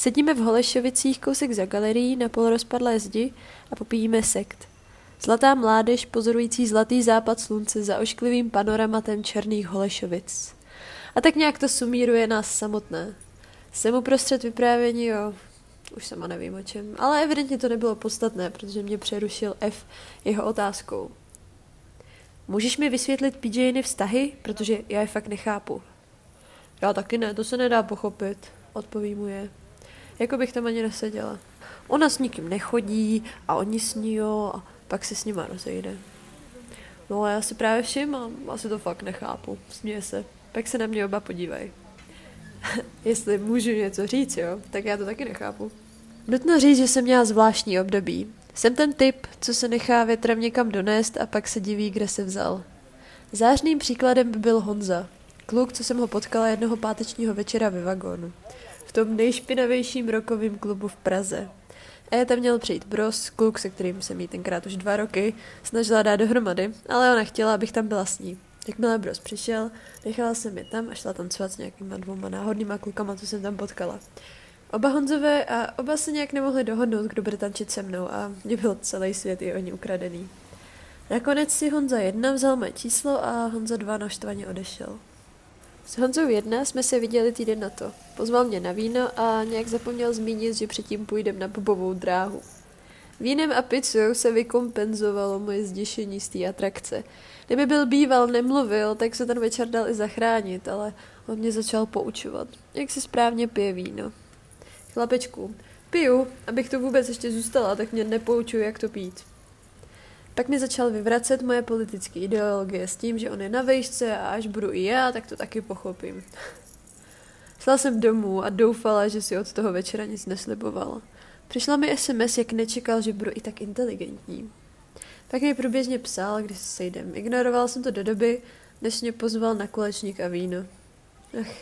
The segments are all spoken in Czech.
Sedíme v Holešovicích kousek za galerií na polorozpadlé zdi a popíjíme sekt. Zlatá mládež pozorující zlatý západ slunce za ošklivým panoramatem černých Holešovic. A tak nějak to sumíruje nás samotné. Jsem uprostřed vyprávění jo, už sama nevím o čem, ale evidentně to nebylo podstatné, protože mě přerušil F jeho otázkou. Můžeš mi vysvětlit PJny vztahy, protože já je fakt nechápu. Já taky ne, to se nedá pochopit, odpoví mu je. Jako bych tam ani neseděla. Ona s nikým nechodí a oni s ní jo a pak se s nima rozejde. No a já si právě všim a asi to fakt nechápu. Směje se. Pak se na mě oba podívají. Jestli můžu něco říct, jo, tak já to taky nechápu. Nutno říct, že jsem měla zvláštní období. Jsem ten typ, co se nechá větrem někam donést a pak se diví, kde se vzal. Zářným příkladem by byl Honza, kluk, co jsem ho potkala jednoho pátečního večera ve vagónu. V tom nejšpinavějším rokovém klubu v Praze. E tam měl přijít Bros, kluk, se kterým jsem jí tenkrát už dva roky snažila dát dohromady, ale ona chtěla, abych tam byla s ní. Jakmile Bros přišel, nechala jsem je tam a šla tancovat s nějakýma dvouma náhodnýma klukama, co jsem tam potkala. Oba Honzové a oba se nějak nemohli dohodnout, kdo bude tančit se mnou a mě byl celý svět i oni ukradený. Nakonec si Honza jedna vzal mé číslo a Honza dva naštvaně odešel. S Honzou jedna jsme se viděli týden na to. Pozval mě na víno a nějak zapomněl zmínit, že předtím půjdem na bobovou dráhu. Vínem a pizzou se vykompenzovalo moje zděšení z té atrakce. Kdyby byl býval, nemluvil, tak se ten večer dal i zachránit, ale on mě začal poučovat, jak se správně pije víno. Chlapečku, piju, abych to vůbec ještě zůstala, tak mě nepoučuj, jak to pít. Pak mi začal vyvracet moje politické ideologie s tím, že on je na vejšce a až budu i já, tak to taky pochopím. Šla jsem domů a doufala, že si od toho večera nic neslibovala. Přišla mi SMS, jak nečekal, že budu i tak inteligentní. Tak mi průběžně psal, když se sejdem. Ignoroval jsem to do doby, než mě pozval na kolečník a víno. Ach,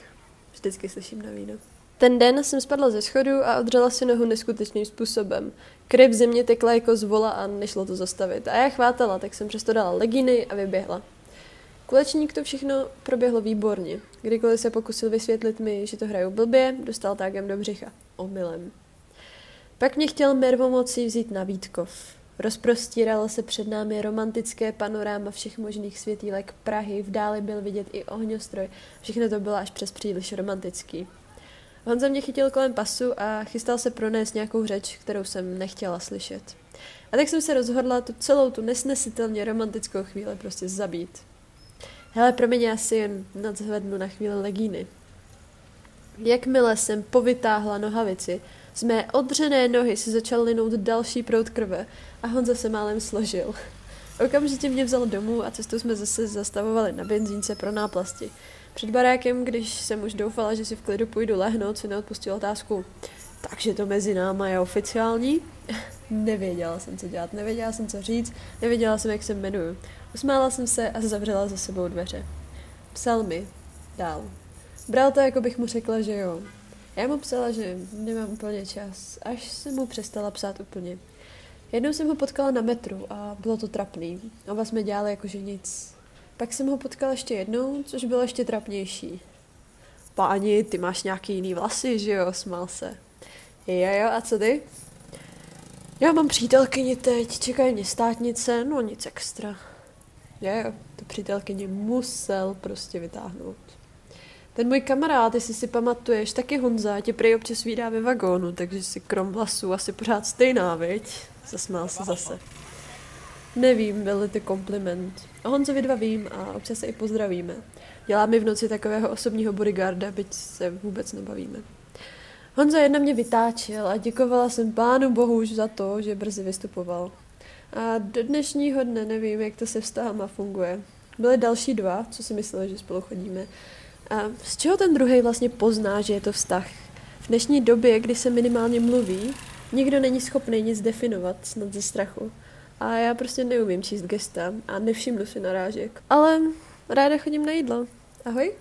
vždycky slyším na víno. Ten den jsem spadla ze schodu a odřela si nohu neskutečným způsobem. Krev země tekla jako z vola a nešlo to zastavit. A já chvátala, tak jsem přesto dala leginy a vyběhla. Kulečník to všechno proběhlo výborně. Kdykoliv se pokusil vysvětlit mi, že to hraju blbě, dostal tágem do břicha. Omylem. Pak mě chtěl mervomocí vzít na Vítkov. Rozprostíralo se před námi romantické panoráma všech možných světílek Prahy, v dáli byl vidět i ohňostroj. Všechno to bylo až přes příliš romantický. Honza mě chytil kolem pasu a chystal se pronést nějakou řeč, kterou jsem nechtěla slyšet. A tak jsem se rozhodla tu celou tu nesnesitelně romantickou chvíli prostě zabít. Hele, pro mě asi jen nadzvednu na chvíli legíny. Jakmile jsem povytáhla nohavici, z mé odřené nohy se začal linout další proud krve a Honza se málem složil. Okamžitě mě vzal domů a cestou jsme zase zastavovali na benzínce pro náplasti. Před barákem, když jsem už doufala, že si v klidu půjdu lehnout, si neodpustil otázku. Takže to mezi náma je oficiální? nevěděla jsem, co dělat, nevěděla jsem, co říct, nevěděla jsem, jak se jmenuju. Usmála jsem se a zavřela za sebou dveře. Psal mi. Dál. Bral to, jako bych mu řekla, že jo. Já mu psala, že nemám úplně čas, až jsem mu přestala psát úplně. Jednou jsem ho potkala na metru a bylo to trapný. Oba jsme dělali jakože nic. Pak jsem ho potkala ještě jednou, což bylo ještě trapnější. Páni, ty máš nějaký jiný vlasy, že jo? Smál se. Jo, jo, a co ty? Já mám přítelkyni teď, čekají mě státnice, no nic extra. Jo, jo, to přítelkyni musel prostě vytáhnout. Ten můj kamarád, jestli si pamatuješ, taky Honza, tě prej občas vydá ve vagónu, takže si krom hlasu asi pořád stejná, viď? Zasmál se zase. Nevím, byl to kompliment. O Honzovi dva vím a občas se i pozdravíme. Dělá mi v noci takového osobního bodyguarda, byť se vůbec nebavíme. Honza jedna mě vytáčel a děkovala jsem pánu bohu už za to, že brzy vystupoval. A do dnešního dne nevím, jak to se vztahama funguje. Byly další dva, co si mysleli, že spolu chodíme. A z čeho ten druhý vlastně pozná, že je to vztah? V dnešní době, kdy se minimálně mluví, nikdo není schopný nic definovat, snad ze strachu. A já prostě neumím číst gesta a nevšimnu si narážek. Ale ráda chodím na jídlo. Ahoj.